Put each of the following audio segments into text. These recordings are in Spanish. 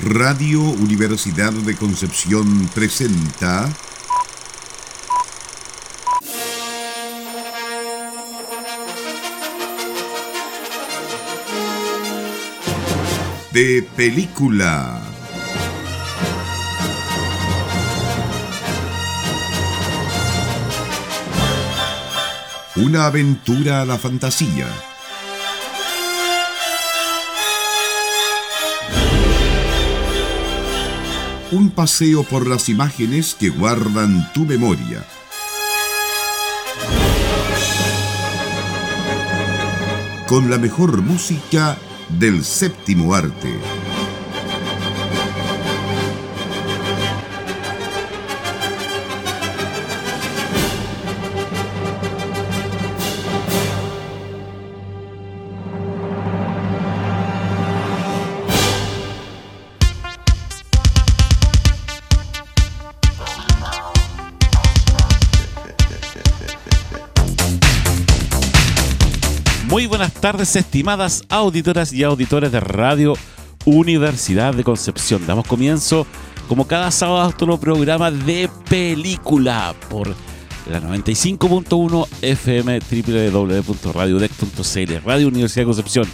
Radio Universidad de Concepción presenta De película. Una aventura a la fantasía un paseo por las imágenes que guardan tu memoria. Con la mejor música del séptimo arte. Estimadas auditoras y auditores de Radio Universidad de Concepción. Damos comienzo, como cada sábado, a nuestro programa de película por la 95.1 FM www.radiodec.cl Radio Universidad de Concepción.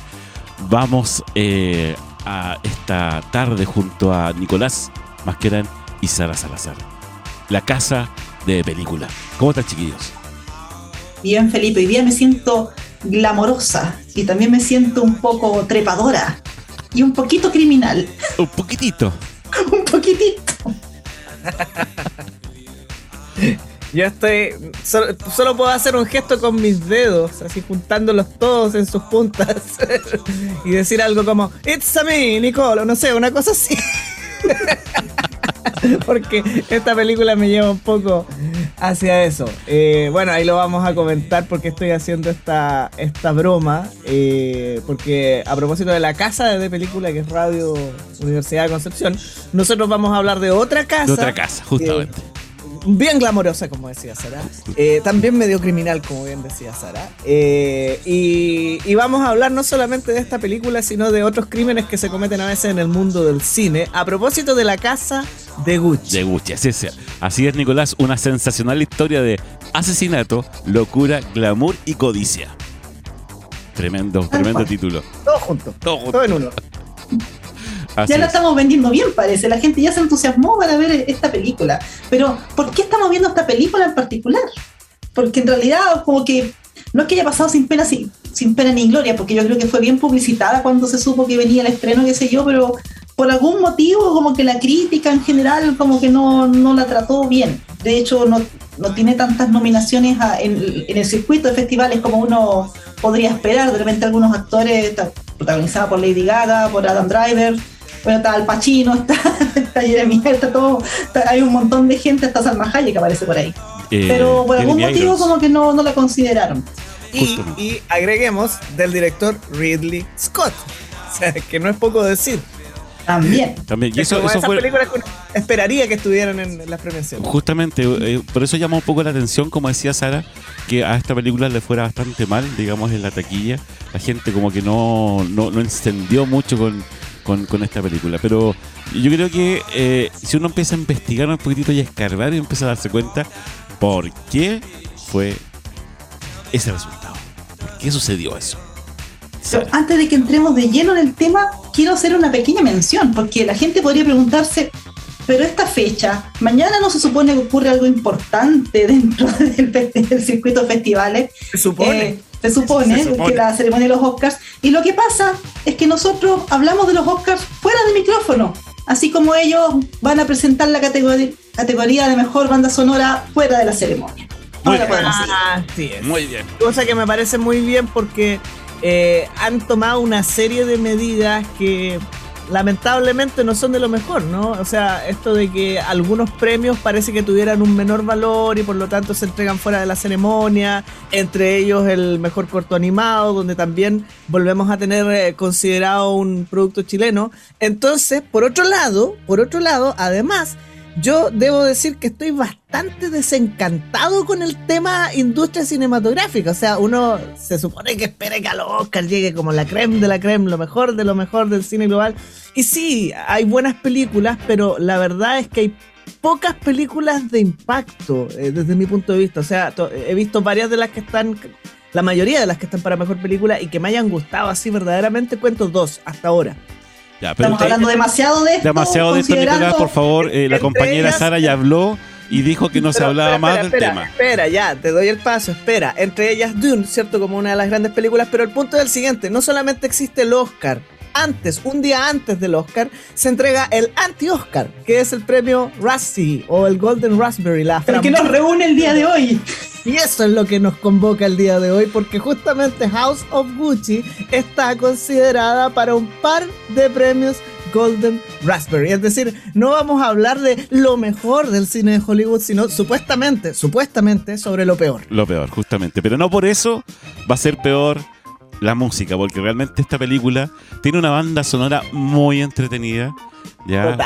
Vamos eh, a esta tarde junto a Nicolás Masquerán y Sara Salazar. La casa de película. ¿Cómo están, chiquillos? Bien, Felipe. Hoy día me siento glamorosa y también me siento un poco trepadora y un poquito criminal. Un poquitito. un poquitito. Yo estoy. Solo, puedo hacer un gesto con mis dedos, así juntándolos todos en sus puntas. y decir algo como: It's a me, Nicolo, no sé, una cosa así. Porque esta película me lleva un poco hacia eso. Eh, bueno, ahí lo vamos a comentar porque estoy haciendo esta, esta broma. Eh, porque a propósito de la casa de película que es Radio Universidad de Concepción, nosotros vamos a hablar de otra casa. De otra casa, justamente bien glamorosa, como decía Sara. Eh, también medio criminal, como bien decía Sara. Eh, y, vamos a hablar no solamente de esta película, sino de otros crímenes que se cometen a veces en el mundo del cine. A propósito de la casa de Gucci. De Gucci, así es. Así es, Nicolás, una sensacional historia de asesinato, locura, glamour y codicia. Tremendo, tremendo título. Todo junto. Todo junto. Todo en uno ya la estamos vendiendo bien, parece. La gente ya se entusiasmó para ver esta película. Pero, ¿por qué estamos viendo esta película en particular? Porque en realidad, como que no es que haya pasado sin pena, sin, sin pena ni gloria, porque yo creo que fue bien publicitada cuando se supo que venía el estreno, qué sé yo, pero por algún motivo, como que la crítica en general, como que no, no la trató bien. De hecho, no, no tiene tantas nominaciones en, en, el circuito de festivales como uno podría esperar. De repente, algunos actores, protagonizada por Lady Gaga, por Adam Driver bueno, está Al Pacino, está, está Jeremy, está todo, hay un montón de gente, está Salma Hayek que aparece por ahí. Eh, Pero por algún motivo como que no, no la consideraron. Y, agreguemos del director Ridley Scott, o sea, que no es poco decir. También. También. Y eso, eso fue... películas que esperaría que estuvieran en las premiaciones. Justamente, eh, por eso llama un poco la atención, como decía Sara, que a esta película le fuera bastante mal, digamos, en la taquilla. La gente como que no, no, no encendió mucho con, con, esta película. Pero yo creo que eh, si uno empieza a investigar un poquitito y a escarbar y empieza a darse cuenta por qué fue ese resultado. ¿Por qué sucedió eso? antes de que entremos de lleno en el tema, quiero hacer una pequeña mención, porque la gente podría preguntarse, pero esta fecha, mañana no se supone que ocurre algo importante dentro del, circuito de festivales. Se supone. Eh, se supone, que la ceremonia de los Oscars. Y lo que pasa es que nosotros hablamos de los Oscars fuera del micrófono, así como ellos van a presentar la categoría, categoría de mejor banda sonora fuera de la ceremonia. Muy bien. Muy bien. Cosa que me parece muy bien porque eh, han tomado una serie de medidas que lamentablemente no son de lo mejor, ¿no? O sea, esto de que algunos premios parece que tuvieran un menor valor y por lo tanto se entregan fuera de la ceremonia, entre ellos el mejor corto animado, donde también volvemos a tener eh, considerado un producto chileno. Entonces, por otro lado, por otro lado, además, yo debo decir que estoy bastante desencantado con el tema industria cinematográfica. O sea, uno se supone que espera que a los Oscars llegue como la creme de la creme, lo mejor de lo mejor del cine global. Y sí, hay buenas películas, pero la verdad es que hay pocas películas de impacto eh, desde mi punto de vista. O sea, he visto varias de las que están, la mayoría de las que están para mejor película y que me hayan gustado así verdaderamente, cuento dos hasta ahora. Estamos hablando demasiado de esto. Demasiado de esto, Nicolás, por favor. Eh, la compañera Sara ya habló y dijo que no se hablaba más del tema. Espera, ya, te doy el paso, espera. Entre ellas Dune, ¿cierto? Como una de las grandes películas, pero el punto es el siguiente, no solamente existe el Oscar, antes, un día antes del Oscar, se entrega el anti-Oscar, que es el premio Rusty o el Golden Raspberry. La el que nos reúne el día de hoy. Y eso es lo que nos convoca el día de hoy, porque justamente House of Gucci está considerada para un par de premios Golden Raspberry. Es decir, no vamos a hablar de lo mejor del cine de Hollywood, sino supuestamente, supuestamente sobre lo peor. Lo peor, justamente. Pero no por eso va a ser peor la música, porque realmente esta película tiene una banda sonora muy entretenida. ¿ya?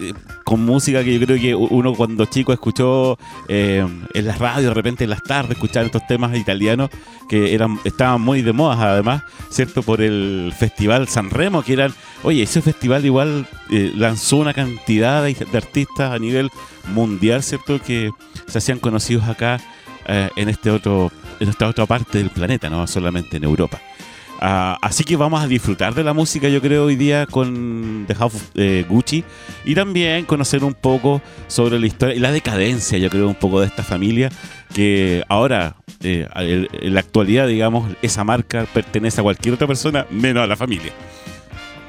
Eh, con música que yo creo que uno cuando chico escuchó eh, en la radio, de repente en las tardes, escuchar estos temas italianos que eran estaban muy de moda, además, ¿cierto? Por el Festival San Remo, que eran, oye, ese festival igual eh, lanzó una cantidad de, artistas a nivel mundial, ¿cierto? Que se hacían conocidos acá en este otro en esta otra parte del planeta, no solamente en Europa. Ah, así que vamos a disfrutar de la música, yo creo, hoy día con The House of eh, Gucci y también conocer un poco sobre la historia y la decadencia, yo creo, un poco de esta familia que ahora, eh, en la actualidad, digamos, esa marca pertenece a cualquier otra persona menos a la familia.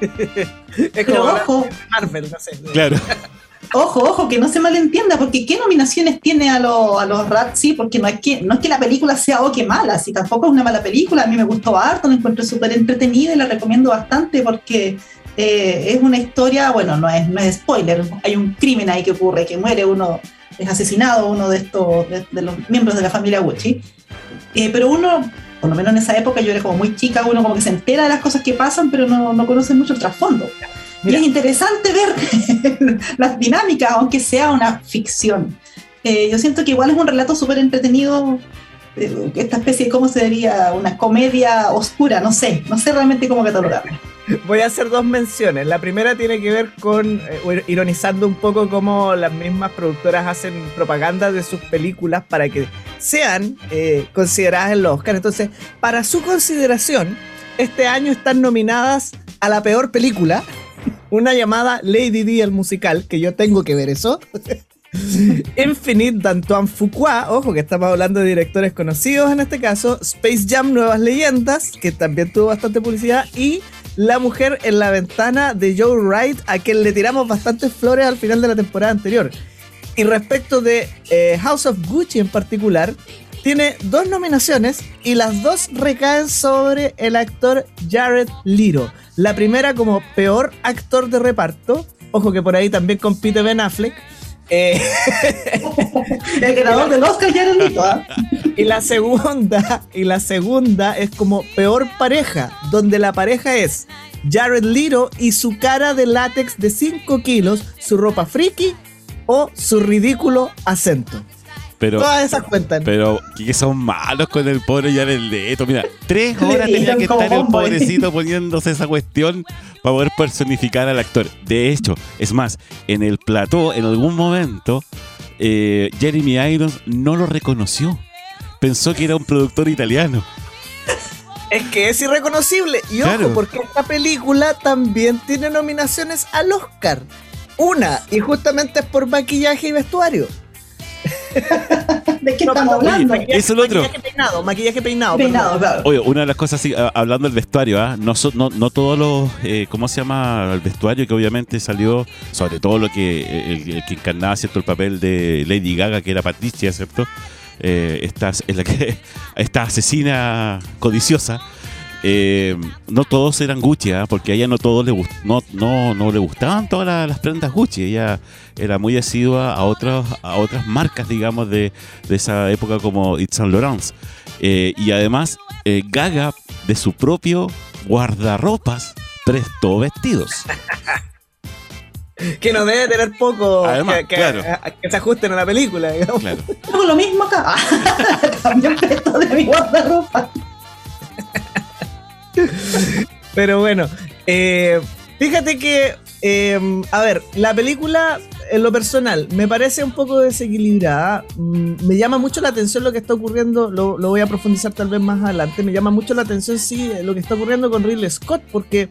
es como ojo. Marvel, no sé. Claro. Ojo, ojo, que no se malentienda, porque ¿qué nominaciones tiene a, los a los Razzie? Porque no es, que, no es que la película sea o oh, que mala, si tampoco es una mala película, a mí me gustó harto, la encuentro súper entretenida y la recomiendo bastante porque eh, es una historia, bueno, no es, no es spoiler, hay un crimen ahí que ocurre, que muere uno, es asesinado uno de estos, de, los miembros de la familia Gucci, eh, pero uno por lo menos en esa época yo era como muy chica, uno como que se entera de las cosas que pasan, pero no, no conoce mucho el trasfondo. Y es interesante ver las dinámicas, aunque sea una ficción. Eh, yo siento que igual es un relato súper entretenido, eh, esta especie de, ¿cómo se diría? Una comedia oscura, no sé, no sé realmente cómo catalogarla. Voy a hacer dos menciones. La primera tiene que ver con, eh, ironizando un poco cómo las mismas productoras hacen propaganda de sus películas para que sean consideradas en los Oscar. Entonces, para su consideración, este año están nominadas a la peor película, una llamada Lady D el musical, que yo tengo que ver eso. Infinite d'Antoine Fuqua, ojo que estamos hablando de directores conocidos en este caso, Space Jam Nuevas Leyendas, que también tuvo bastante publicidad, y La Mujer en la Ventana de Joe Wright, a quien le tiramos bastantes flores al final de la temporada anterior. Y respecto de eh, House of Gucci en particular, tiene dos nominaciones y las dos recaen sobre el actor Jared Leto. La primera como peor actor de reparto. Ojo que por ahí también compite Ben Affleck. Eh, el ganador del Oscar Jared Leto. ¿ah? Y la segunda, y la segunda es como peor pareja, donde la pareja es Jared Leto y su cara de látex de 5 kilos, su ropa friki o su ridículo acento. Pero, Todas esas cuentan. Pero que son malos con el pobre el Leto. Mira, tres horas tenía que estar el pobrecito poniéndose esa cuestión para poder personificar al actor. De hecho, es más, en el plató, en algún momento, eh, Jeremy Irons no lo reconoció. Pensó que era un productor italiano. Es que es irreconocible. Y ojo, porque esta película también tiene nominaciones al Oscar. Una, y justamente es por maquillaje y vestuario. ¿De qué estamos hablando? Maquillaje, es el otro. Maquillaje peinado, maquillaje peinado. Peinado, claro. Oye, una de las cosas, hablando del vestuario, ¿ah? no, no, todos los, eh, ¿cómo se llama? El vestuario que obviamente salió, sobre todo lo que, el, que encarnaba, ¿cierto? El papel de Lady Gaga, que era Patricia, ¿cierto? Eh, esta, la que, esta asesina codiciosa eh, no todos eran Gucci, ¿ah? porque a ella no todos le no, no, no le gustaban todas las, prendas Gucci. Ella era muy asidua a otras, a otras marcas, digamos, de, esa época como Yves Saint Laurent. Eh, y además, eh, Gaga, de su propio guardarropas, prestó vestidos. que no debe tener poco que, se ajusten a la película. Digamos. Claro. lo mismo acá. También prestó de mi guardarropa. Pero bueno, eh, Fíjate que, em, a ver, la película, en lo personal, me parece un poco desequilibrada. Mm, me llama mucho la atención lo que está ocurriendo, lo, lo, voy a profundizar tal vez más adelante. Me llama mucho la atención, sí, lo que está ocurriendo con Ridley Scott, porque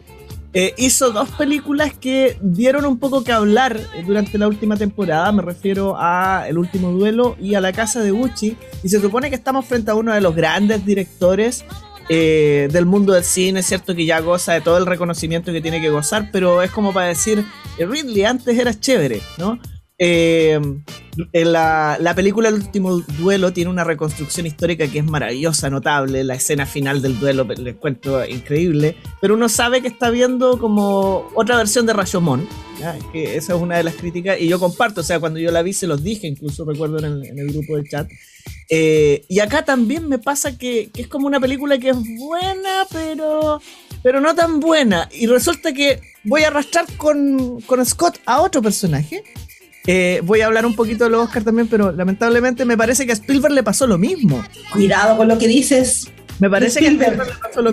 eh, hizo dos películas que dieron un poco que hablar durante la última temporada. Me refiero a El último duelo y a La casa de Gucci. Y se supone que estamos frente a uno de los grandes directores eh, del mundo del cine, es cierto que ya goza de todo el reconocimiento que tiene que gozar, pero es como para decir, eh, Ridley antes era chévere, ¿no? Eh, en la, la, película El último duelo tiene una reconstrucción histórica que es maravillosa, notable. La escena final del duelo, les cuento, increíble. Pero uno sabe que está viendo como otra versión de Rashomon. Que esa es una de las críticas. Y yo comparto, o sea, cuando yo la vi se los dije, incluso recuerdo en el, en el grupo del chat. Eh, y acá también me pasa que, es como una película que es buena, pero, pero no tan buena. Y resulta que voy a arrastrar con, con Scott a otro personaje. Eh, voy a hablar un poquito de los Oscar también, pero lamentablemente me parece que a Spielberg le pasó lo mismo. Cuidado con lo que dices. Me parece que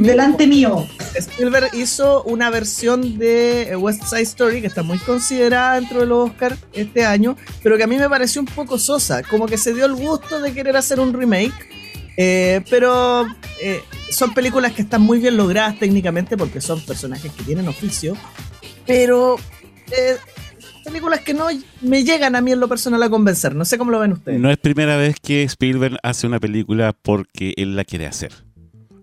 Delante mío. Spielberg hizo una versión de eh, West Side Story que está muy considerada dentro de los Oscars este año, pero que a mí me pareció un poco sosa. Como que se dio el gusto de querer hacer un remake. Eh, pero eh, son películas que están muy bien logradas técnicamente porque son personajes que tienen oficio. Pero películas que no me llegan a mí en lo personal a convencer. No sé cómo lo ven ustedes. No es primera vez que Spielberg hace una película porque él la quiere hacer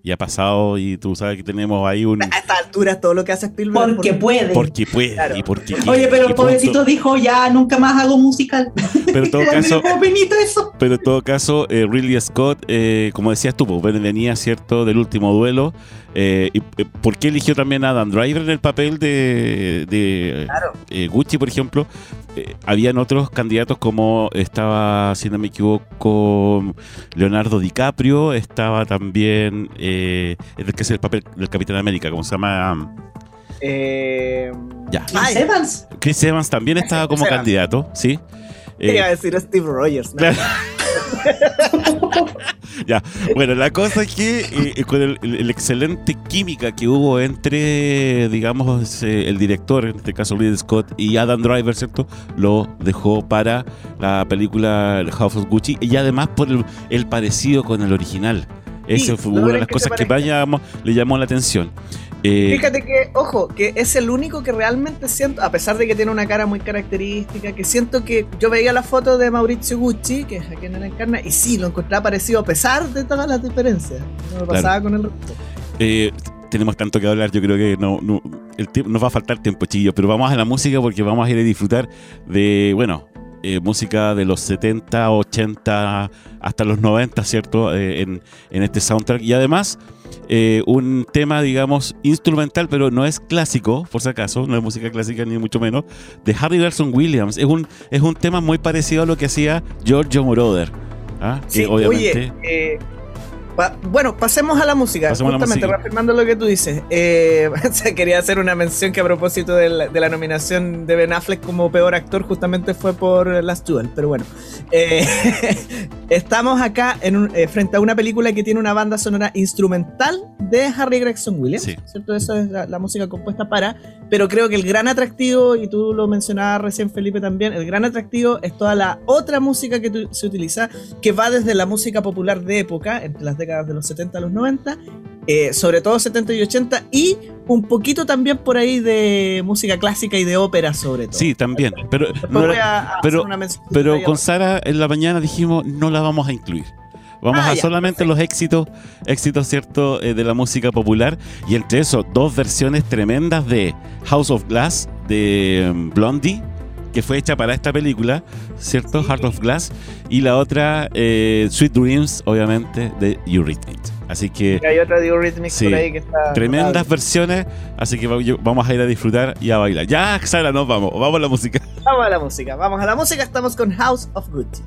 y ha pasado y tú sabes que tenemos ahí un... A esta altura todo lo que hace Spielberg... Porque puede. Porque puede y porque Oye, pero el pobrecito dijo, ya nunca más hago musical. Pero en todo caso... eso. Pero en todo caso, eh, Ridley Scott, eh, como decías tú, pues, venía, ¿cierto?, del último duelo. Eh, y, eh, ¿Por qué eligió también a Dan Driver en el papel de, de eh, Gucci, por ejemplo? habían otros candidatos como estaba, si no me equivoco, Leonardo DiCaprio, estaba también el que es el papel del Capitán América, ¿cómo se llama? ya. Chris Evans. Chris Evans también estaba como candidato, ¿sí? Quería decir Steve Rogers. ya, bueno, la cosa es que eh, con el, excelente química que hubo entre, digamos, eh, el director, en este caso Ridley Scott, y Adam Driver, ¿cierto? Lo dejó para la película House of Gucci y además por el, parecido con el original. Esa fue una de las cosas que le llamó la atención. Eh, Fíjate que, ojo, que es el único que realmente siento, a pesar de que tiene una cara muy característica, que siento que yo veía la foto de Mauricio Gucci, que es aquí en la encarna, y sí, lo encontraba parecido a pesar de todas las diferencias. No me pasaba con el resto. Eh, tenemos tanto que hablar, yo creo que no, no el nos va a faltar tiempo, chillo, pero vamos a la música porque vamos a ir a disfrutar de, bueno, eh, música de los 70, 80 hasta los 90, ¿cierto? en, en este soundtrack. Y además eh, un tema, digamos, instrumental, pero no es clásico, por si acaso, no es música clásica ni mucho menos, de Harry Wilson Williams. Es un, es un tema muy parecido a lo que hacía Giorgio Moroder. ¿ah? Que obviamente... Oye, eh, bueno, pasemos a la música. Justamente, reafirmando lo que tú dices. Eh, quería hacer una mención que a propósito de la, nominación de Ben Affleck como peor actor, justamente fue por Last Duel. Pero bueno, eh, estamos acá en eh, frente a una película que tiene una banda sonora instrumental de Harry Gregson Williams. ¿cierto? Eso es la, música compuesta para. Pero creo que el gran atractivo, y tú lo mencionabas recién, Felipe, también, el gran atractivo es toda la otra música que se utiliza, que va desde la música popular de época, entre las décadas de los 70 a los 90, eh, sobre todo 70 y 80, y un poquito también por ahí de música clásica y de ópera sobre todo. Sí, también. Pero, pero, con Sara en la mañana dijimos no la vamos a incluir. Vamos ah, a solamente los éxitos, éxitos cierto, eh, de la música popular. Y entre eso, dos versiones tremendas de House of Glass de um, Blondie que fue hecha para esta película, ¿cierto? Heart of Glass. Y la otra, eh, Sweet Dreams, obviamente, de Eurythmics. Así que. hay otra de Eurythmics por ahí que está. Tremendas versiones, así que vamos a ir a disfrutar y a bailar. Ya, Sara, nos vamos. Vamos a la música. Vamos a la música. Vamos a la música. Estamos con House of Gucci.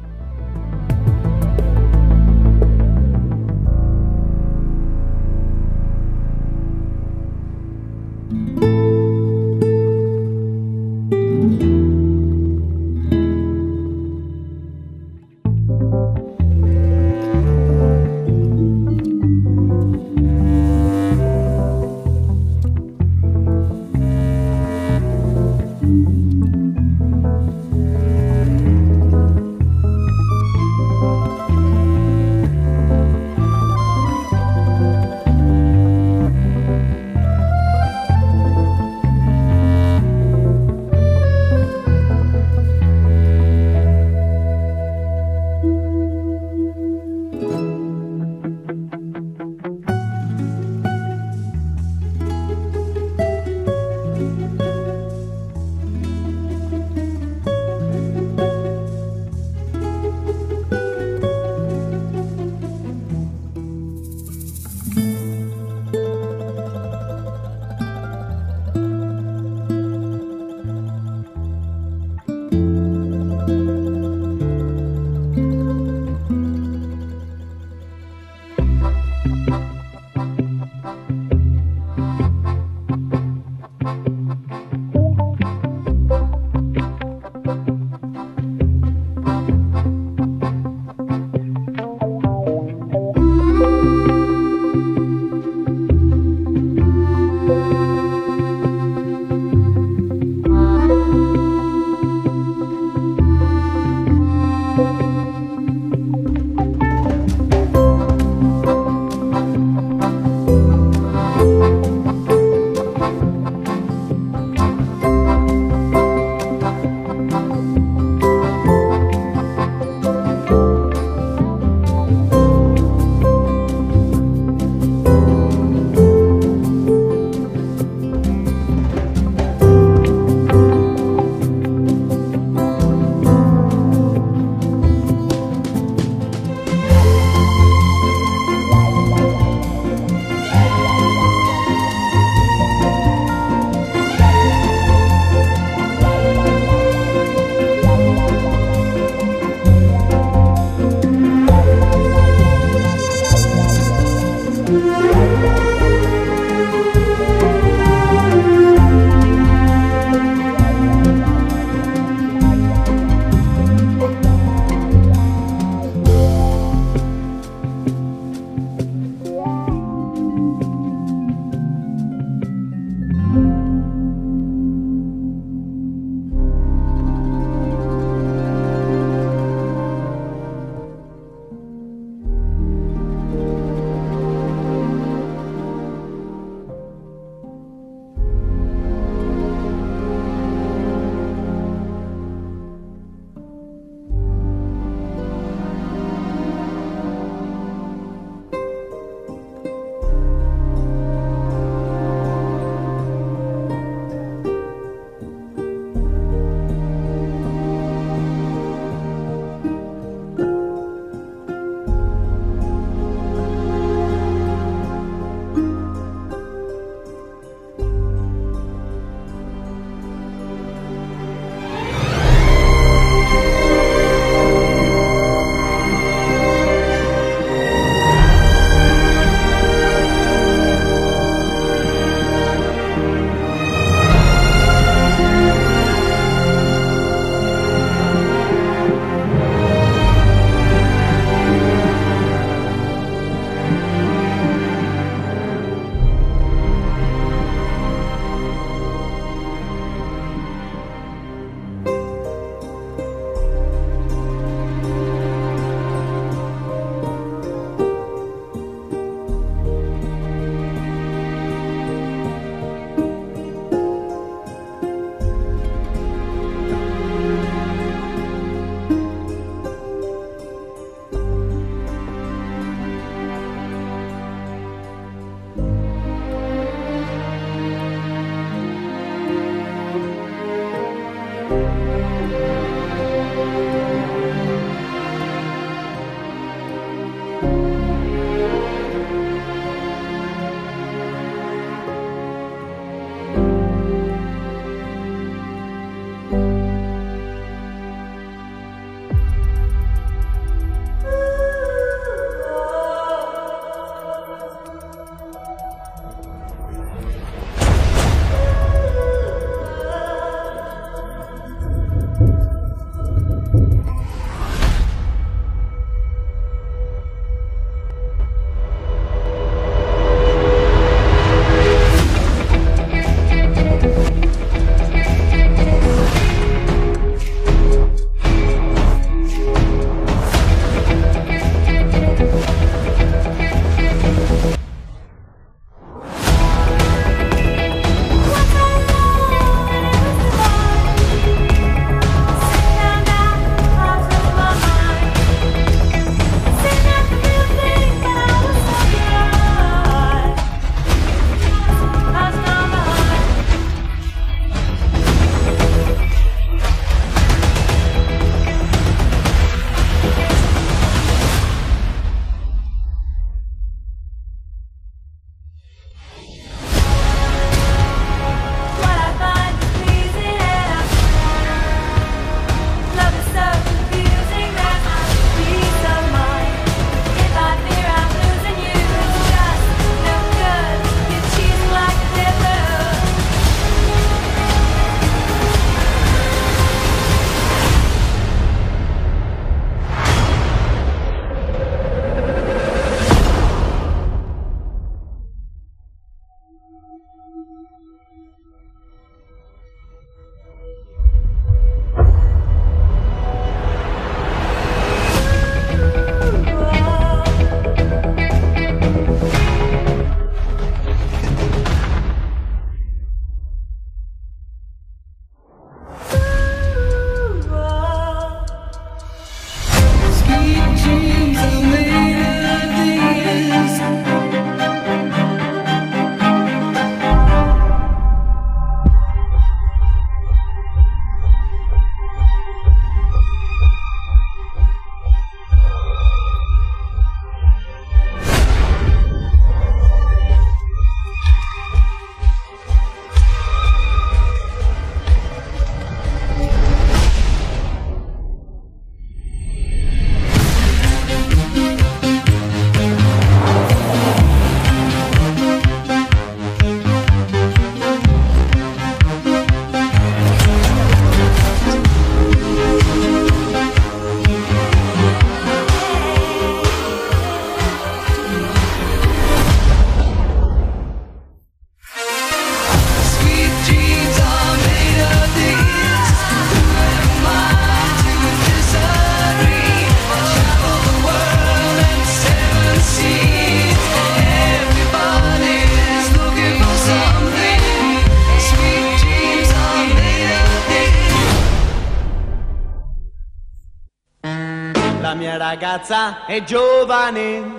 Mia ragazza è giovane,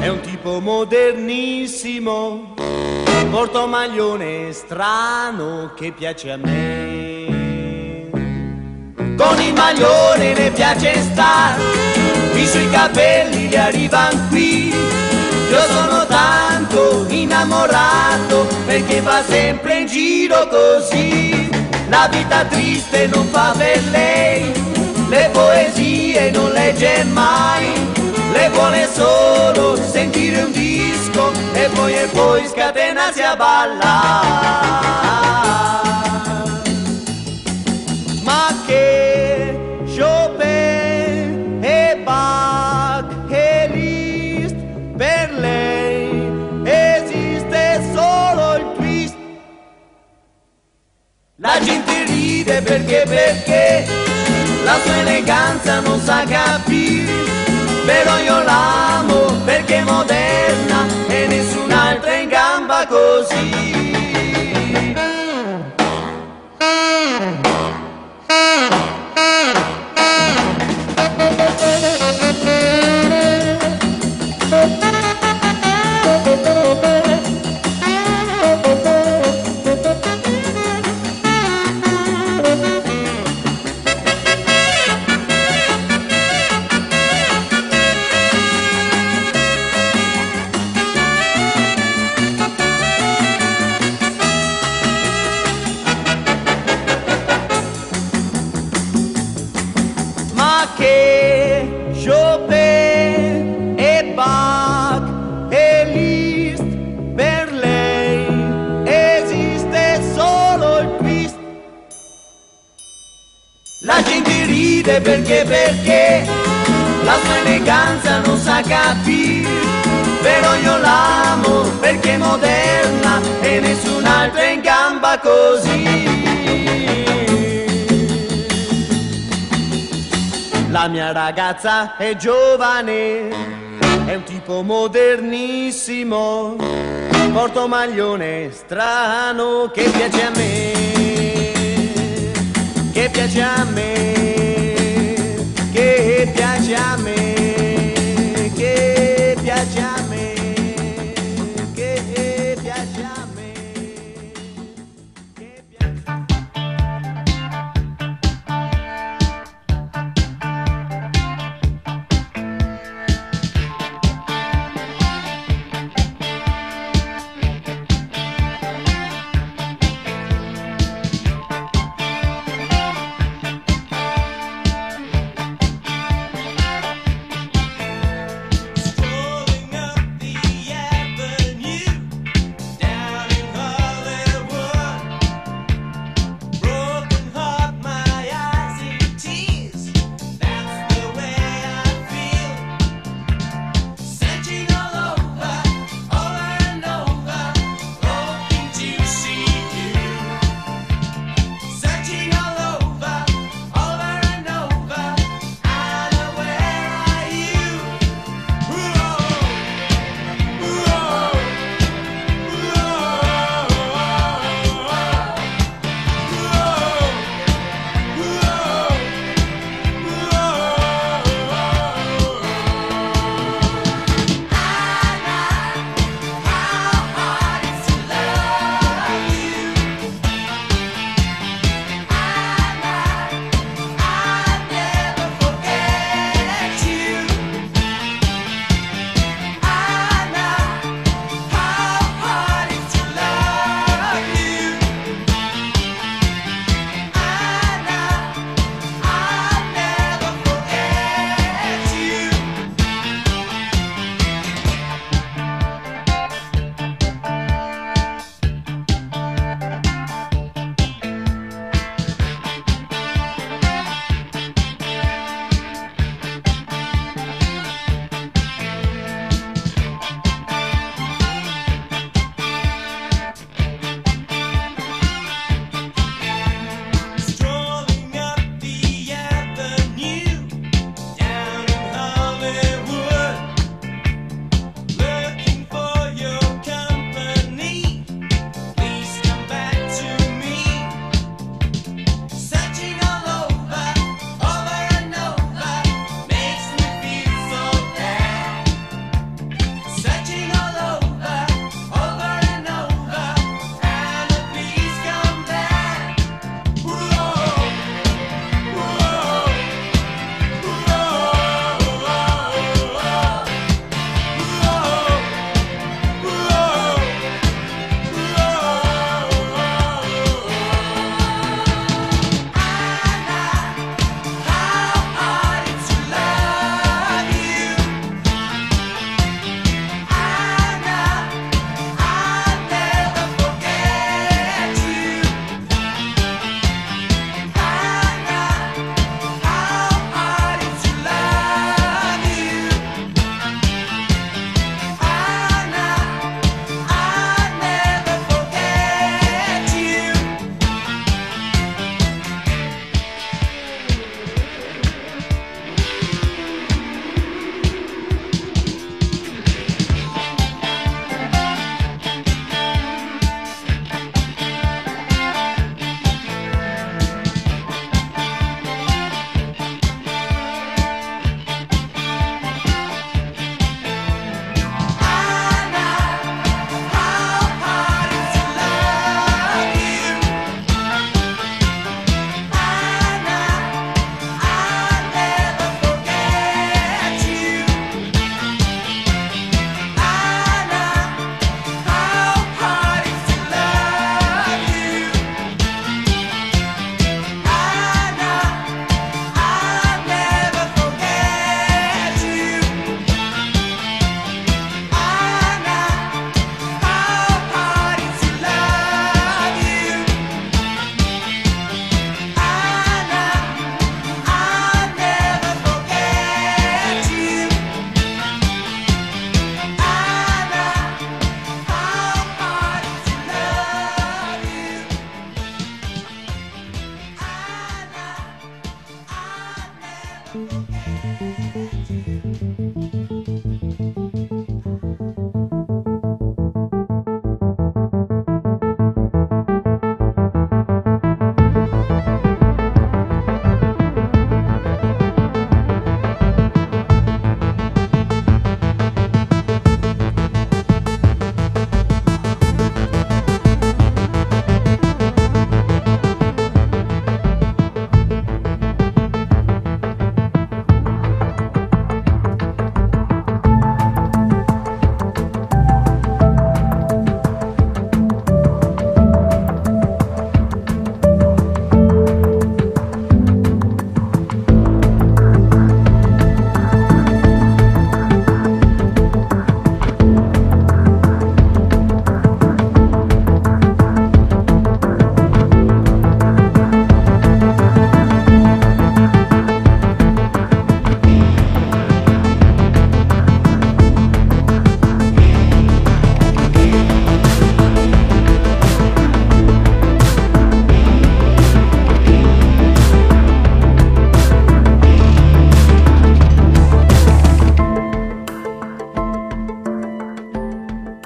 è un tipo modernissimo, porto maglione strano che piace a me. Con il maglione ne piace star, i suoi capelli gli arrivano qui, io sono tanto innamorato perché va sempre in giro così, la vita triste non fa per lei le poesie non legge mai, le vuole solo sentire un disco e poi e poi scatenarsi a ballare. Ma che Chopin e Bach e Liszt per lei esiste solo il twist. La gente ride perché perché la sua eleganza non sa capire, però io l'amo perché è moderna e nessun'altra in gamba così. che Chopin e Bach e Liszt per lei esiste solo il twist. La gente ride perché perché la sua eleganza non sa capire, però io l'amo perché è moderna e nessun'altra in gamba così. La mia ragazza è giovane, è un tipo modernissimo, porto maglione strano che piace a me, che piace a me che piace a me,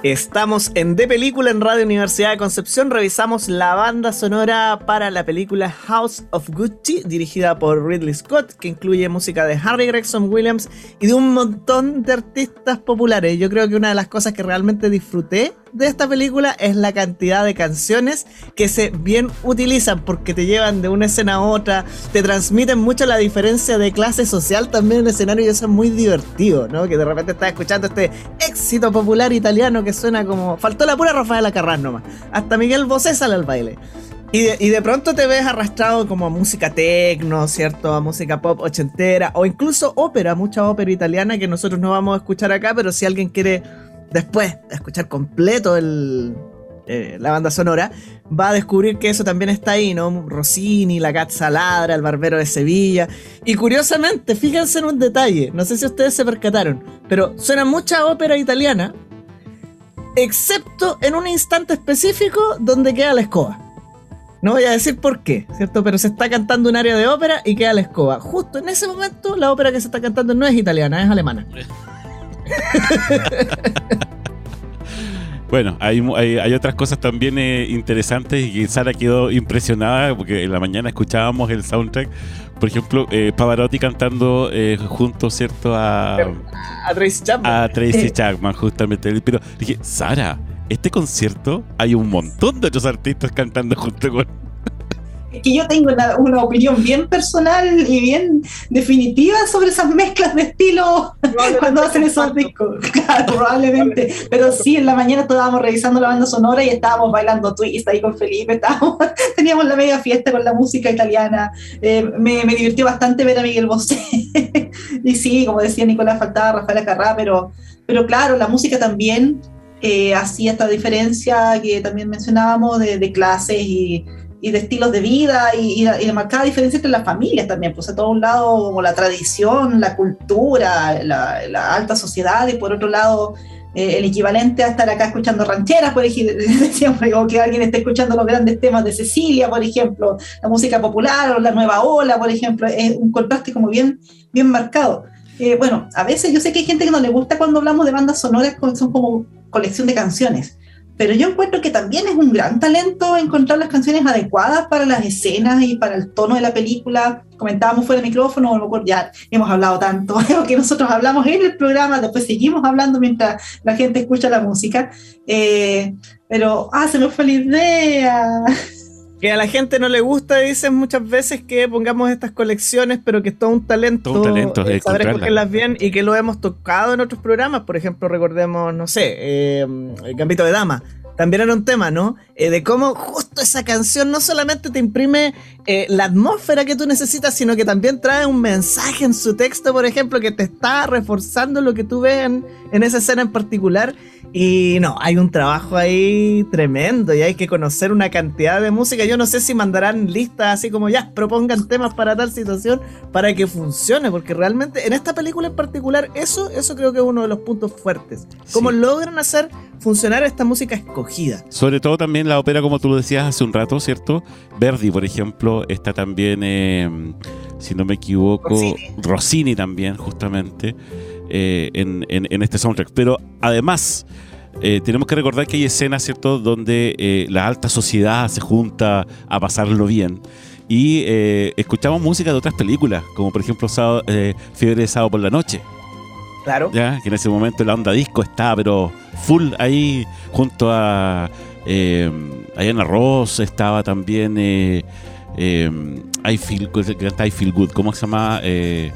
Estamos en De Película en Radio Universidad de Concepción. Revisamos la banda sonora para la película House of Gucci, dirigida por Ridley Scott, que incluye música de Harry Gregson Williams y de un montón de artistas populares. Yo creo que una de las cosas que realmente disfruté de esta película es la cantidad de canciones que se bien utilizan porque te llevan de una escena a otra, te transmiten mucho la diferencia de clase social también en el escenario y eso es muy divertido, ¿no? Que de repente estás escuchando este éxito popular italiano que suena como... Faltó la pura Rafaela Carrás nomás. Hasta Miguel Bosé sale al baile. Y de, y de, pronto te ves arrastrado como a música tecno, ¿cierto? A música pop ochentera o incluso ópera, mucha ópera italiana que nosotros no vamos a escuchar acá, pero si alguien quiere después de escuchar completo el, eh, la banda sonora, va a descubrir que eso también está ahí, ¿no? Rossini, La Cazza Ladra, El Barbero de Sevilla. Y curiosamente, fíjense en un detalle, no sé si ustedes se percataron, pero suena mucha ópera italiana, excepto en un instante específico donde queda la escoba. No voy a decir por qué, ¿cierto? Pero se está cantando un área de ópera y queda la escoba. Justo en ese momento, la ópera que se está cantando no es italiana, es alemana. Bueno, hay, hay, otras cosas también eh, interesantes y que Sara quedó impresionada porque en la mañana escuchábamos el soundtrack. Por ejemplo, eh, Pavarotti cantando eh, junto, ¿cierto? A, a Tracy Chapman. A Tracy Chapman, justamente. Pero dije, Sara, este concierto hay un montón de otros artistas cantando junto con que yo tengo una, opinión bien personal y bien definitiva sobre esas mezclas de estilo cuando hacen esos discos. Claro, probablemente. Pero sí, en la mañana estábamos revisando la banda sonora y estábamos bailando twist ahí con Felipe. Estábamos, teníamos la media fiesta con la música italiana. Eh, me, me, divirtió bastante ver a Miguel Bosé. y sí, como decía Nicolás, faltaba Rafael Carrá, pero, pero claro, la música también eh, hacía esta diferencia que también mencionábamos de, de clases y y de estilos de vida y, y, de marcada diferencia entre las familias también, pues a todo un lado como la tradición, la cultura, la, la alta sociedad y por otro lado eh, el equivalente a estar acá escuchando rancheras, por ejemplo, o que alguien esté escuchando los grandes temas de Cecilia, por ejemplo, la música popular o la nueva ola, por ejemplo, es un contraste como bien, bien marcado. Eh, bueno, a veces yo sé que hay gente que no le gusta cuando hablamos de bandas sonoras, son como colección de canciones pero yo encuentro que también es un gran talento encontrar las canciones adecuadas para las escenas y para el tono de la película. Comentábamos fuera del micrófono, ya hemos hablado tanto, que nosotros hablamos en el programa, después seguimos hablando mientras la gente escucha la música. Eh, pero, ah, se me fue la idea que a la gente no le gusta, dicen muchas veces que pongamos estas colecciones, pero que es todo un talento, todo un talento eh, saber escogerlas bien y que lo hemos tocado en otros programas. Por ejemplo, recordemos, no sé, eh, el Gambito de Dama. También era un tema, ¿no? Eh, de cómo justo esa canción no solamente te imprime la atmósfera que tú necesitas, sino que también trae un mensaje en su texto, por ejemplo, que te está reforzando lo que tú ves en, en esa escena en particular y no, hay un trabajo ahí tremendo y hay que conocer una cantidad de música. Yo no sé si mandarán listas así como ya, propongan temas para tal situación para que funcione, porque realmente en esta película en particular, eso, eso creo que es uno de los puntos fuertes. Cómo logran hacer funcionar esta música escogida. Sobre todo también la ópera, como tú lo decías hace un rato, ¿cierto? Verdi, por ejemplo, está también. Eh, si no me equivoco, Rossini, también, justamente, eh, en, en, este soundtrack. Pero además, eh, tenemos que recordar que hay escenas, ¿cierto?, donde eh, la alta sociedad se junta a pasarlo bien. Y escuchamos música de otras películas, como por ejemplo Fiebre de Sábado por la Noche. Claro. ¿Ya? Que en ese momento la onda disco está, pero full ahí, junto a eh, Ayana Ross, estaba también eh, I, feel, I Feel Good, ¿cómo se llama? Eh,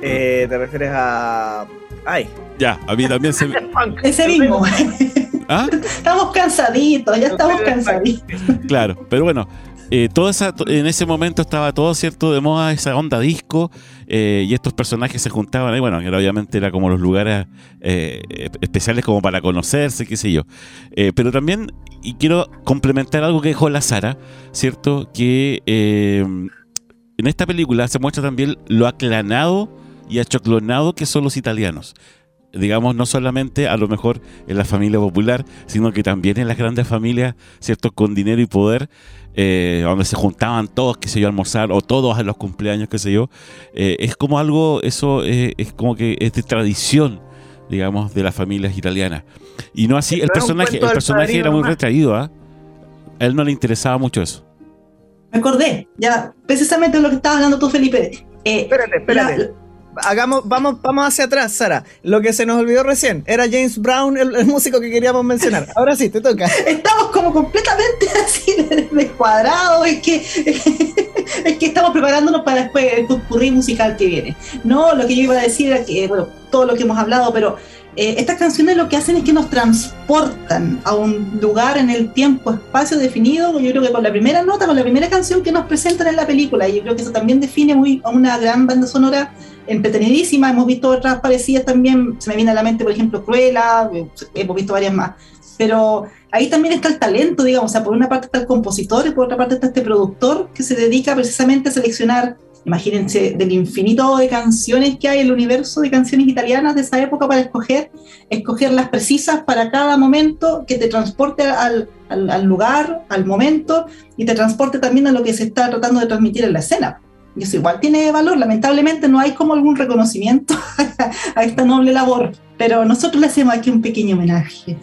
eh, ¿Te refieres a... Ay. Ya, a mí también se... Ese mismo. ¿Ah? Estamos cansaditos, ya estamos cansaditos. Claro, pero bueno, eh, esa, en ese momento estaba todo cierto de moda esa onda disco eh, y estos personajes se juntaban ahí, bueno, obviamente era como los lugares eh, especiales como para conocerse, qué sé yo. pero también, y quiero complementar algo que dijo la Sara, ¿cierto? Que en esta película se muestra también lo aclanado y achoclonado que son los italianos digamos, no solamente a lo mejor en la familia popular, sino que también en las grandes familias, ¿cierto? Con dinero y poder, eh, donde se juntaban todos, qué sé yo, a almorzar, o todos a los cumpleaños, qué sé yo, eh, es como algo, eso eh, es como que es de tradición, digamos, de las familias italianas. Y no así, el personaje, el personaje era muy retraído, ¿ah? A él no le interesaba mucho eso. Me acordé, ya, precisamente lo que estabas hablando tú, Felipe. espérate, espérate hagamos, vamos, vamos hacia atrás, Sara. Lo que se nos olvidó recién era James Brown, el, músico que queríamos mencionar. Ahora sí, te toca. Estamos como completamente así descuadrados. Es que, es que estamos preparándonos para después el currículum musical que viene. No, lo que yo iba a decir era que, bueno, todo lo que hemos hablado, pero eh, estas canciones lo que hacen es que nos transportan a un lugar en el tiempo, espacio definido. Yo creo que con la primera nota, con la primera canción que nos presentan en la película, y yo creo que eso también define muy a una gran banda sonora entretenidísima, hemos visto otras parecidas también, se me viene a la mente, por ejemplo, Cruella, eh, hemos visto varias más, pero ahí también está el talento, digamos, o sea, por una parte está el compositor y por otra parte está este productor que se dedica precisamente a seleccionar, imagínense, del infinito de canciones que hay en el universo de canciones italianas de esa época para escoger, escoger las precisas para cada momento que te transporte al, al, al lugar, al momento y te transporte también a lo que se está tratando de transmitir en la escena. Y eso igual tiene valor. Lamentablemente no hay como algún reconocimiento a esta noble labor, pero nosotros le hacemos aquí un pequeño homenaje.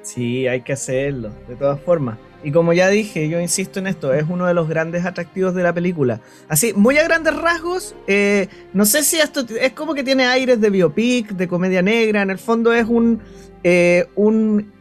Sí, hay que hacerlo, de todas formas. Y como ya dije, yo insisto en esto, es uno de los grandes atractivos de la película. Así, muy a grandes rasgos, eh, no sé si esto es como que tiene aires de biopic, de comedia negra, en el fondo es un, eh, un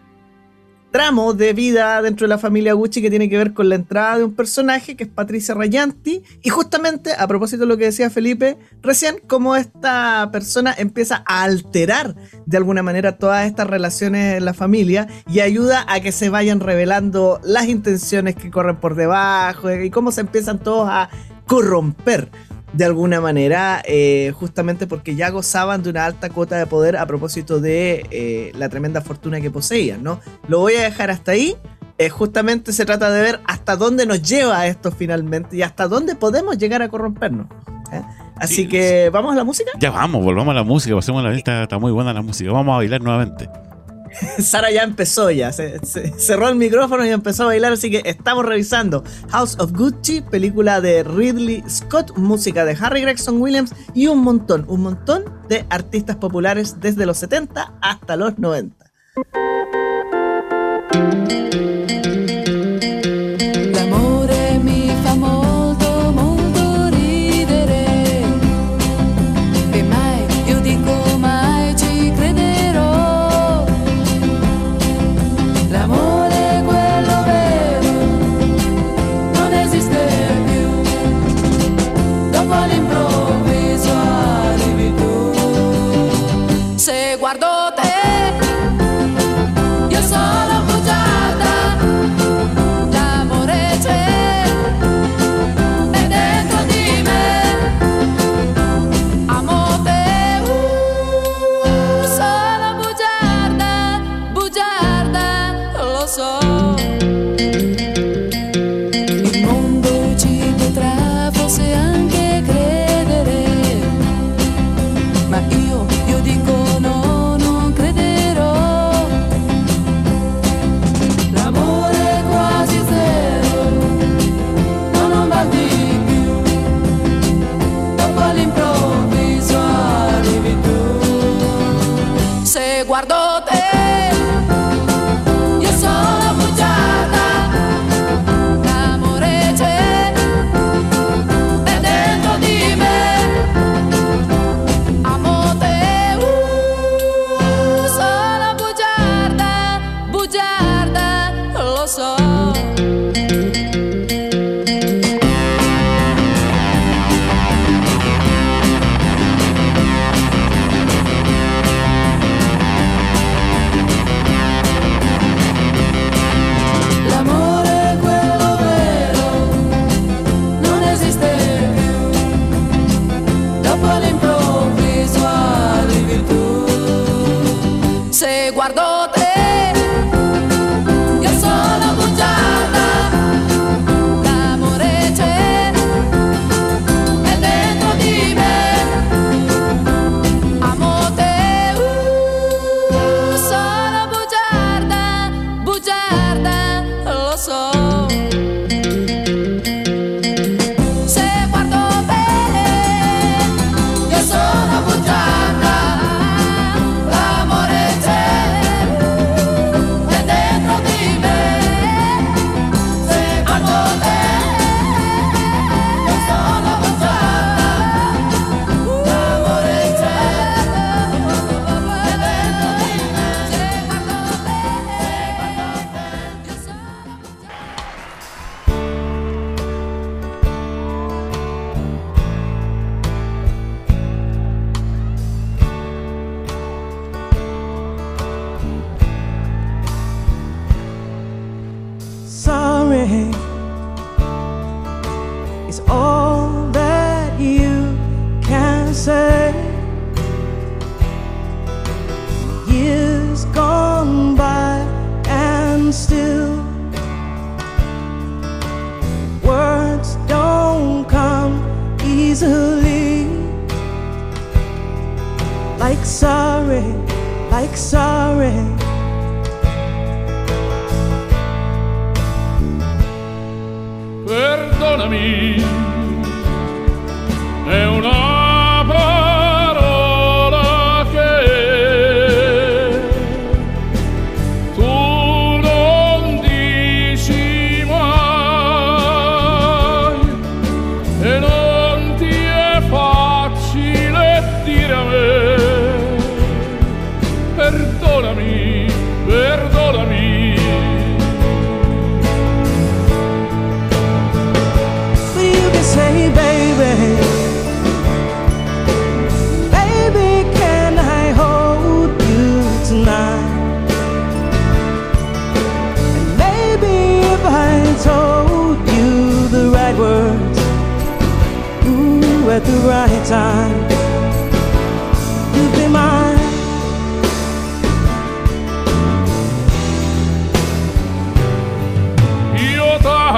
tramo de vida dentro de la familia Gucci que tiene que ver con la entrada de un personaje que es Patricia Rayanti. Y justamente a propósito de lo que decía Felipe recién, cómo esta persona empieza a alterar de alguna manera todas estas relaciones en la familia y ayuda a que se vayan revelando las intenciones que corren por debajo y cómo se empiezan todos a corromper de alguna manera, eh, justamente porque ya gozaban de una alta cuota de poder a propósito de eh, la tremenda fortuna que poseían, ¿no? Lo voy a dejar hasta ahí. Eh, justamente se trata de ver hasta dónde nos lleva esto finalmente y hasta dónde podemos llegar a corrompernos. Así que, ¿vamos a la música? Ya vamos, volvamos a la música, pasemos la lista, está muy buena la música. Vamos a bailar nuevamente. Sara ya empezó ya, se, cerró el micrófono y empezó a bailar, así que estamos revisando House of Gucci, película de Ridley Scott, música de Harry Gregson Williams y un montón, un montón de artistas populares desde los 70 hasta los 90.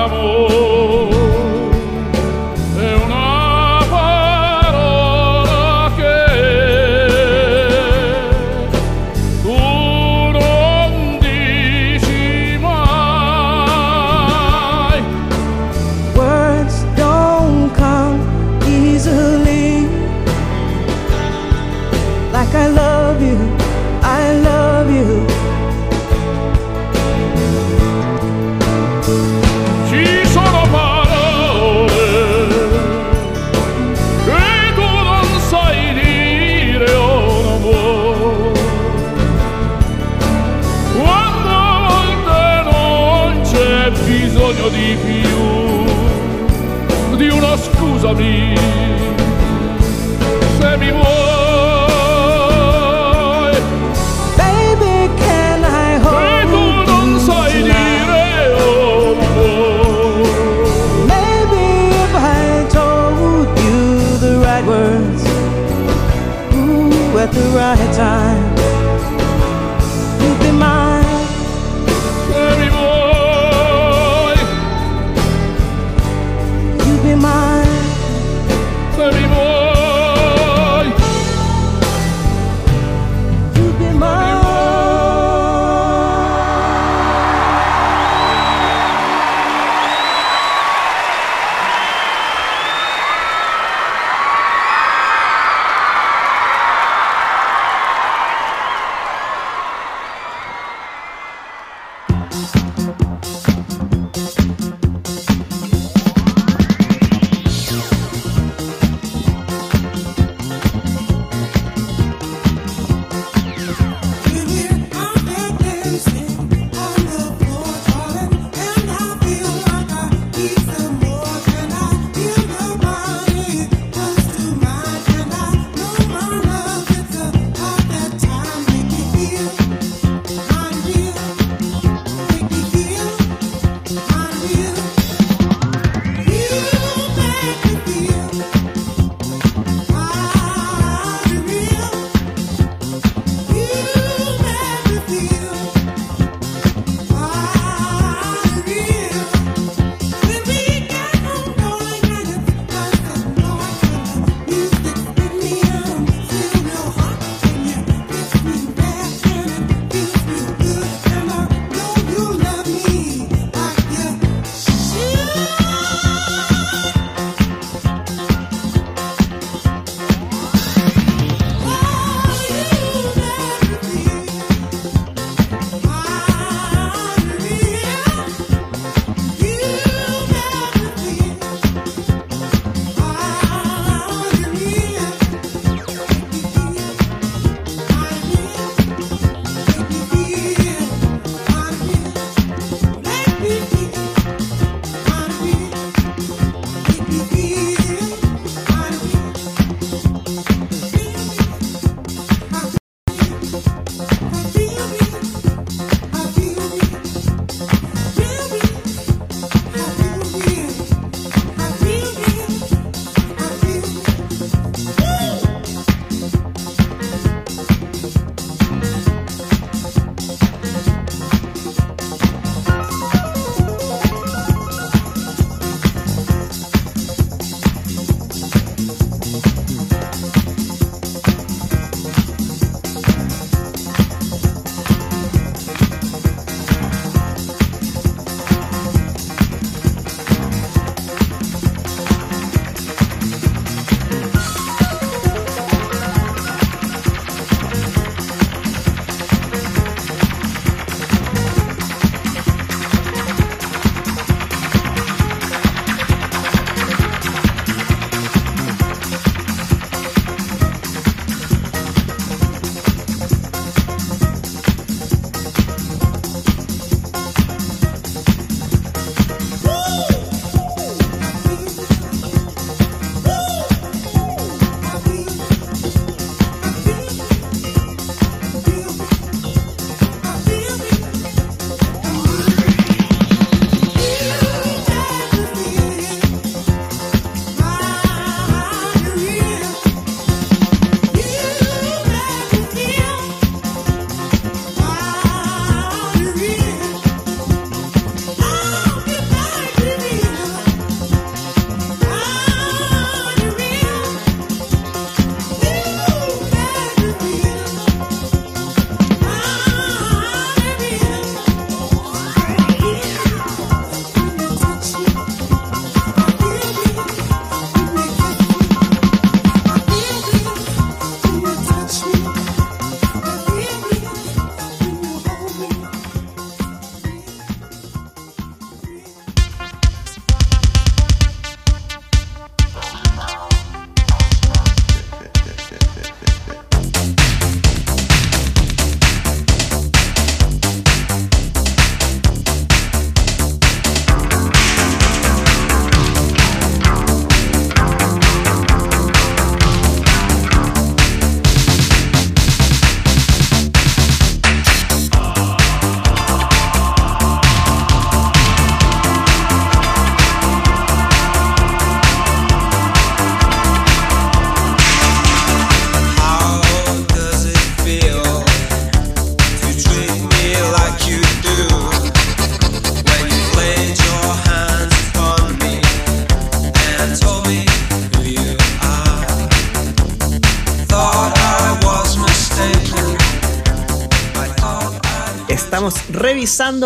amor.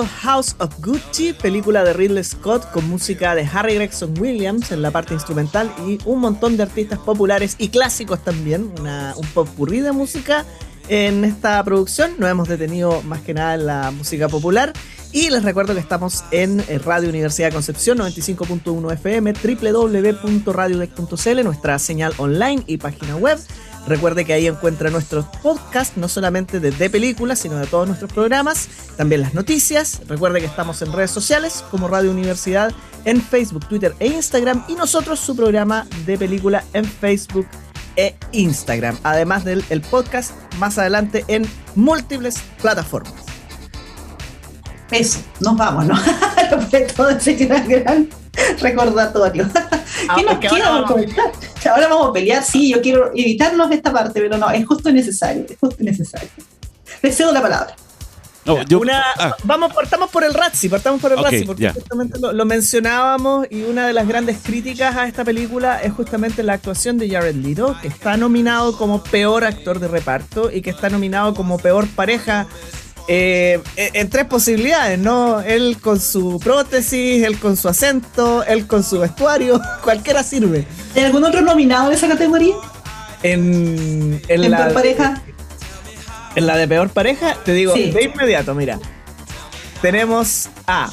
House of Gucci, película de Ridley Scott con música de Harry Gregson Williams en la parte instrumental y un montón de artistas populares y clásicos también, una, un popurrí de música en esta producción. Nos hemos detenido más que nada en la música popular. Y les recuerdo que estamos en eh, Radio Universidad Concepción 95.1 FM, www.radiodec.cl, nuestra señal online y página web. Recuerde que ahí encuentra nuestros podcasts, no solamente de, películas, sino de todos nuestros programas, también las noticias. Recuerde que estamos en redes sociales como Radio Universidad en Facebook, Twitter e Instagram y nosotros su programa de película en Facebook e Instagram, además del el podcast más adelante en múltiples plataformas. Eso, nos vamos, ¿no? Lo fue todo ese gran recordatorio. ¿Qué nos quiero comentar? Ahora vamos a pelear, sí, yo quiero evitarnos esta parte, pero no, es justo necesario, es justo necesario. Le cedo la palabra. No, yo, una, ah. Vamos, partamos por el Razzie, partamos por el okay, porque justamente lo, lo, mencionábamos y una de las grandes críticas a esta película es justamente la actuación de Jared Leto, que está nominado como peor actor de reparto y que está nominado como peor pareja eh, en tres posibilidades, ¿no? Él con su prótesis, él con su acento, él con su vestuario, cualquiera sirve. ¿Hay algún otro nominado en esa categoría? En, en, la pareja. En la de peor pareja, te digo, de inmediato, mira. Tenemos a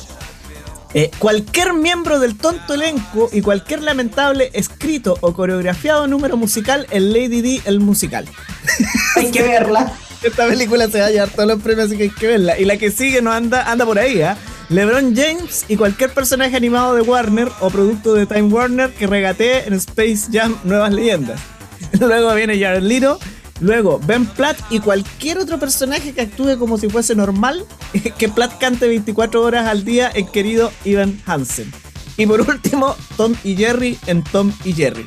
eh, cualquier miembro del tonto elenco y cualquier lamentable escrito o coreografiado número musical en Lady D, el musical. Hay que verla. Esta película se va a llevar todos los premios, así que hay que verla. Y la que sigue no anda, anda por ahí, ¿eh? LeBron James y cualquier personaje animado de Warner o producto de Time Warner que regatee en Space Jam Nuevas Leyendas. Luego viene Jared Leto, luego Ben Platt y cualquier otro personaje que actúe como si fuese normal, que Platt cante 24 horas al día en querido Ivan Hansen. Y por último, Tom y Jerry en Tom y Jerry.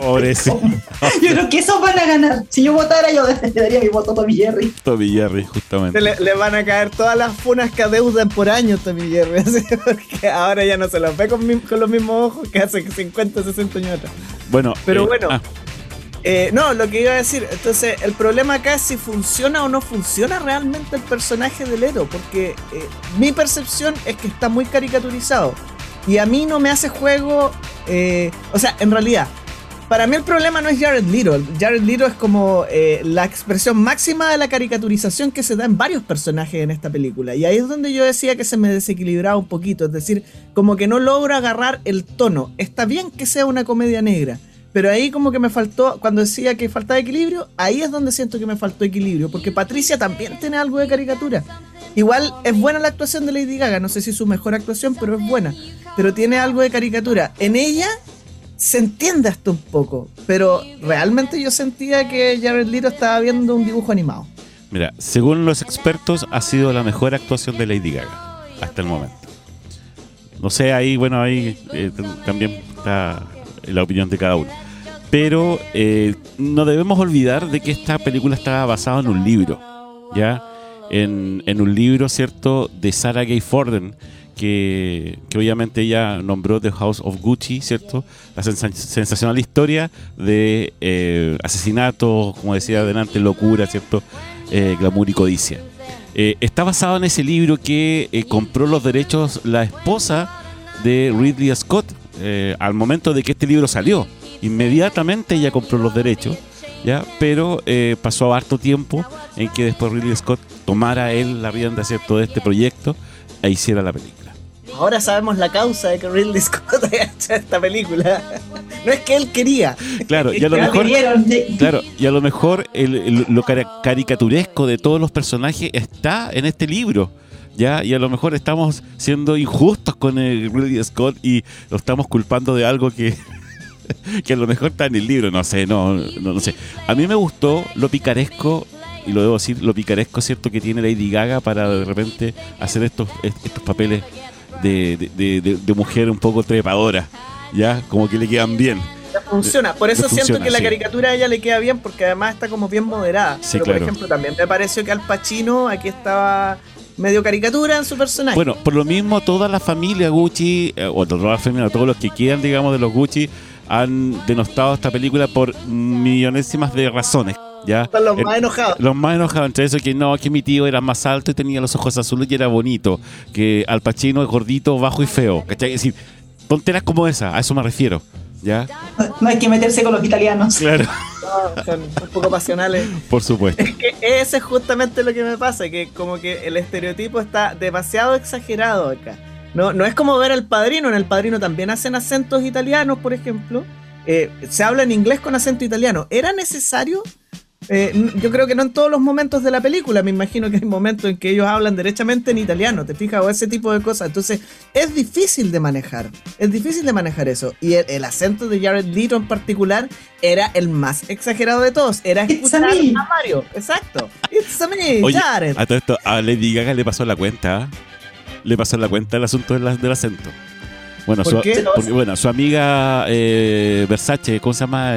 Pobrecito. Yo creo que esos van a ganar. Si yo votara, yo le daría mi voto a Tommy Jerry. Tommy Jerry, justamente. Le, van a caer todas las funas que adeudan por año Tommy Jerry. Porque ahora ya no se los ve con, los mismos ojos que hace 50, 60 años atrás. Bueno, pero eh, bueno. Ah. Eh, no, lo que iba a decir, entonces el problema acá es si funciona o no funciona realmente el personaje de Leto, porque eh, mi percepción es que está muy caricaturizado. Y a mí no me hace juego. Eh, o sea, en realidad, para mí el problema no es Jared Leto. Jared Leto es como eh, la expresión máxima de la caricaturización que se da en varios personajes en esta película. Y ahí es donde yo decía que se me desequilibraba un poquito. Es decir, como que no logro agarrar el tono. Está bien que sea una comedia negra. Pero ahí como que me faltó, cuando decía que faltaba equilibrio, ahí es donde siento que me faltó equilibrio. Porque Patricia también tiene algo de caricatura. Igual es buena la actuación de Lady Gaga, no sé si es su mejor actuación, pero es buena. Pero tiene algo de caricatura. En ella se entiende hasta un poco, pero realmente yo sentía que Jared Leto estaba viendo un dibujo animado. Mira, según los expertos, ha sido la mejor actuación de Lady Gaga hasta el momento. No sé, ahí, bueno, ahí eh, también está la opinión de cada uno. Pero eh, no debemos olvidar de que esta película está basada en un libro, ¿ya? en, un libro, ¿cierto?, de Sarah Gay Forden, que, obviamente ella nombró The House of Gucci, ¿cierto? La sensacional historia de eh, asesinatos, como decía adelante, locura, ¿cierto? Eh, glamour y codicia. Eh, está basado en ese libro que compró los derechos la esposa de Ridley Scott al momento de que este libro salió. Inmediatamente ella compró los derechos ¿ya? Pero eh, pasó harto tiempo en que después Ridley Scott tomara él la rienda ¿cierto? de este proyecto e hiciera la película. Ahora sabemos la causa de que Ridley Scott haya hecho esta película. No es que él quería. Claro, y a lo mejor, claro, y a lo, mejor lo caricaturesco de todos los personajes está en este libro. ¿ya? Y a lo mejor estamos siendo injustos con el Ridley Scott y lo estamos culpando de algo que que a lo mejor está en el libro, no sé, no, no, sé. A mí me gustó lo picaresco, y lo debo decir, lo picaresco, ¿cierto?, que tiene Lady Gaga para de repente hacer estos, estos papeles de, mujer un poco trepadora, ¿ya? Como que le quedan bien. Funciona, por eso siento que la caricatura a ella le queda bien, porque además está como bien moderada. Pero, por ejemplo, también me pareció que Al Pacino aquí estaba medio caricatura en su personaje. Bueno, por lo mismo toda la familia Gucci, eh, o toda la familia, todos los que quieran, digamos, de los Gucci, han denostado esta película por millonésimas de razones. ¿ya? Son los El- más enojados. Los más enojados entre eso que no, que mi tío era más alto y tenía los ojos azules y era bonito. Que Al Pacino es gordito, bajo y feo. ¿Cachai? Es decir, tonteras como esa, a eso me refiero. ¿Ya? No, no hay que meterse con los italianos. Claro. No, son un poco pasionales. Por supuesto. Que ese es justamente lo que me pasa, que como que el estereotipo está demasiado exagerado acá. No, no es como ver al padrino, en el padrino también hacen acentos italianos, por ejemplo. Eh, se habla en inglés con acento italiano. ¿Era necesario? Eh, yo creo que no en todos los momentos de la película, me imagino que hay momentos en que ellos hablan derechamente en italiano, ¿te fijas? O ese tipo de cosas. Entonces, es difícil de manejar. Es difícil de manejar eso. Y el, el acento de Jared Leto en particular era el más exagerado de todos. Era It's a escuchar a Mario. Exacto. It's a me, Oye, Jared. a todo esto, a Lady Gaga le pasó la cuenta. ¿ah? Le pasó la cuenta el asunto del, del acento. Bueno, ¿Por su, qué? porque, bueno, su amiga eh, Versace, ¿cómo se llama?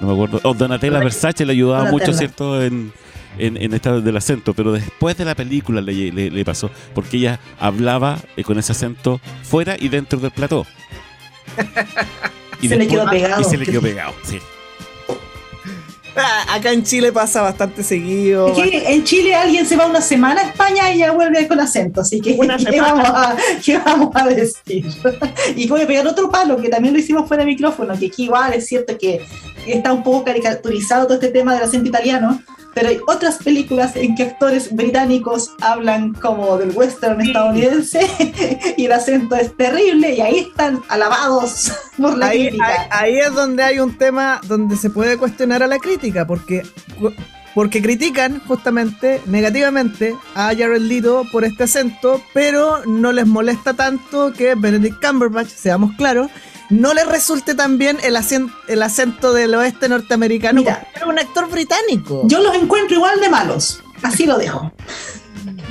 No me acuerdo. Oh, Donatella Versace le ayudaba Donatella. mucho, ¿cierto? En, en, en esta del acento, pero después de la película le, le- le pasó, porque ella hablaba eh, con ese acento fuera y dentro del plató. Y Se le quedó pegado. Y se le quedó pegado, sí. Ah, acá en Chile pasa bastante seguido. Es que en Chile alguien se va una semana a España y ya vuelve con acento, así que Una ¿qué vamos, a, qué vamos a decir? Y voy a pegar otro palo, que también lo hicimos fuera de micrófono, que aquí igual es cierto que está un poco caricaturizado todo este tema del acento italiano, pero hay otras películas en que actores británicos hablan como del western estadounidense y el acento es terrible y ahí están alabados por la ahí, crítica. ahí- ahí es donde hay un tema donde se puede cuestionar a la crítica, porque, porque critican justamente negativamente a Jared Leto por este acento, pero no les molesta tanto que Benedict Cumberbatch, seamos claros, no le resulte el acento, el acento del oeste norteamericano, Mira. era un actor británico. Yo los encuentro igual de malos, así lo dejo.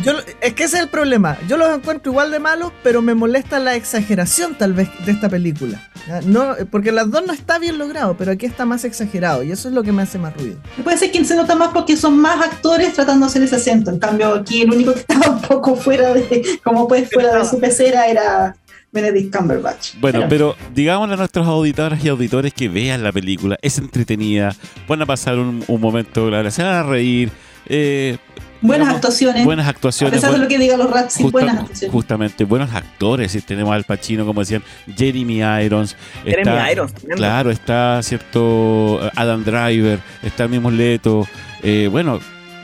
Yo, es que ese es el problema. Yo los encuentro igual de malos, pero me molesta la exageración tal vez de esta película. No, porque las dos no está bien logrado, pero aquí está más exagerado y eso es lo que me hace más ruido. Puede ser quien se nota más porque son más actores tratando de hacer ese acento. En cambio, aquí el único que estaba un poco fuera de, como pues fuera de su pecera era Benedict Cumberbatch. Bueno, pero digámosle a nuestros auditoras y auditores que vean la película, es entretenida, van a pasar un, un momento se van a reír. eh, buenas digamos, actuaciones. Buenas a actuaciones. pesar de lo que digan los rats, sí, justa- buenas actuaciones. justamente, buenos actores. y Tenemos al Pacino, como decían, Jeremy Irons. Jeremy está- Irons. Claro, está cierto Adam Driver, está el mismo Leto. eh, bueno,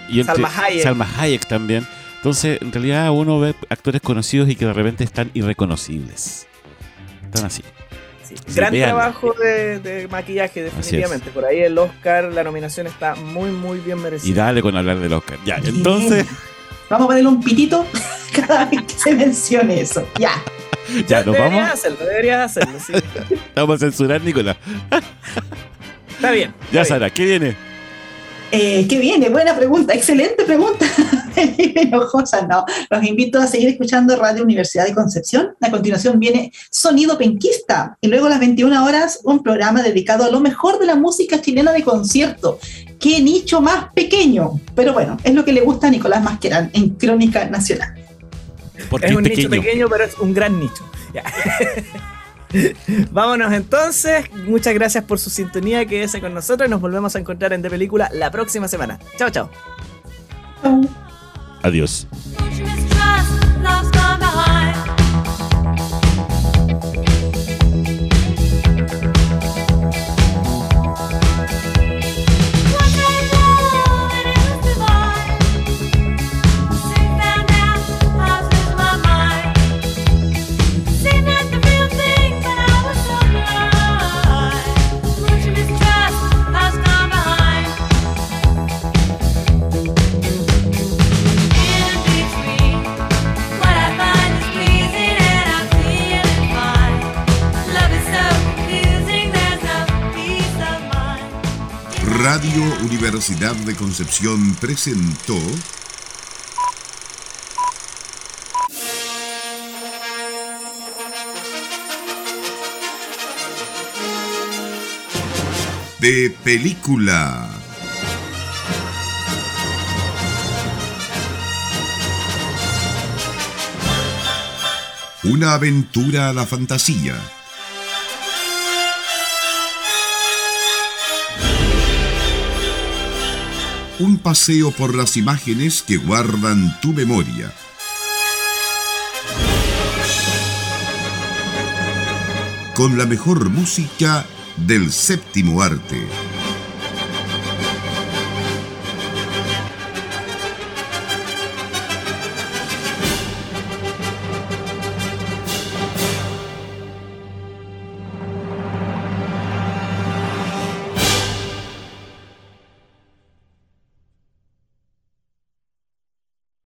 y entre- Salma Hayek. Salma Hayek también. Entonces, en realidad uno ve actores conocidos y que de repente están irreconocibles. Están así. Sí, Sí, Gran trabajo de, de maquillaje, definitivamente. Por ahí el Oscar, la nominación está muy, muy bien Y merecida. dale con hablar del Oscar. Ya, Bien. entonces, Vamos a ponerle un pitito cada vez que se mencione eso. Ya. ya nos deberías vamos. hacerlo, deberías hacerlo, sí. Vamos a censurar, Nicolás. Está bien. Ya, bien. Sara, ¿qué viene? Eh, ¿Qué viene? Buena pregunta, excelente pregunta. Enojosa, no. Los invito a seguir escuchando Radio Universidad de Concepción. A continuación viene Sonido Penquista y luego a las 21 horas un programa dedicado a lo mejor de la música chilena de concierto. Qué nicho más pequeño. Pero bueno, es lo que le gusta a Nicolás Masquerán en Crónica Nacional. Porque Es un pequeño. nicho pequeño, pero es un gran nicho. Ya. Vámonos entonces. Muchas gracias por su sintonía. Quédese con nosotros y nos volvemos a encontrar en De Película la próxima semana. Chao, chao. Chau. Adiós. Universidad de Concepción presentó De película. Una aventura a la fantasía. Un paseo por las imágenes que guardan tu memoria. Con la mejor música del séptimo arte.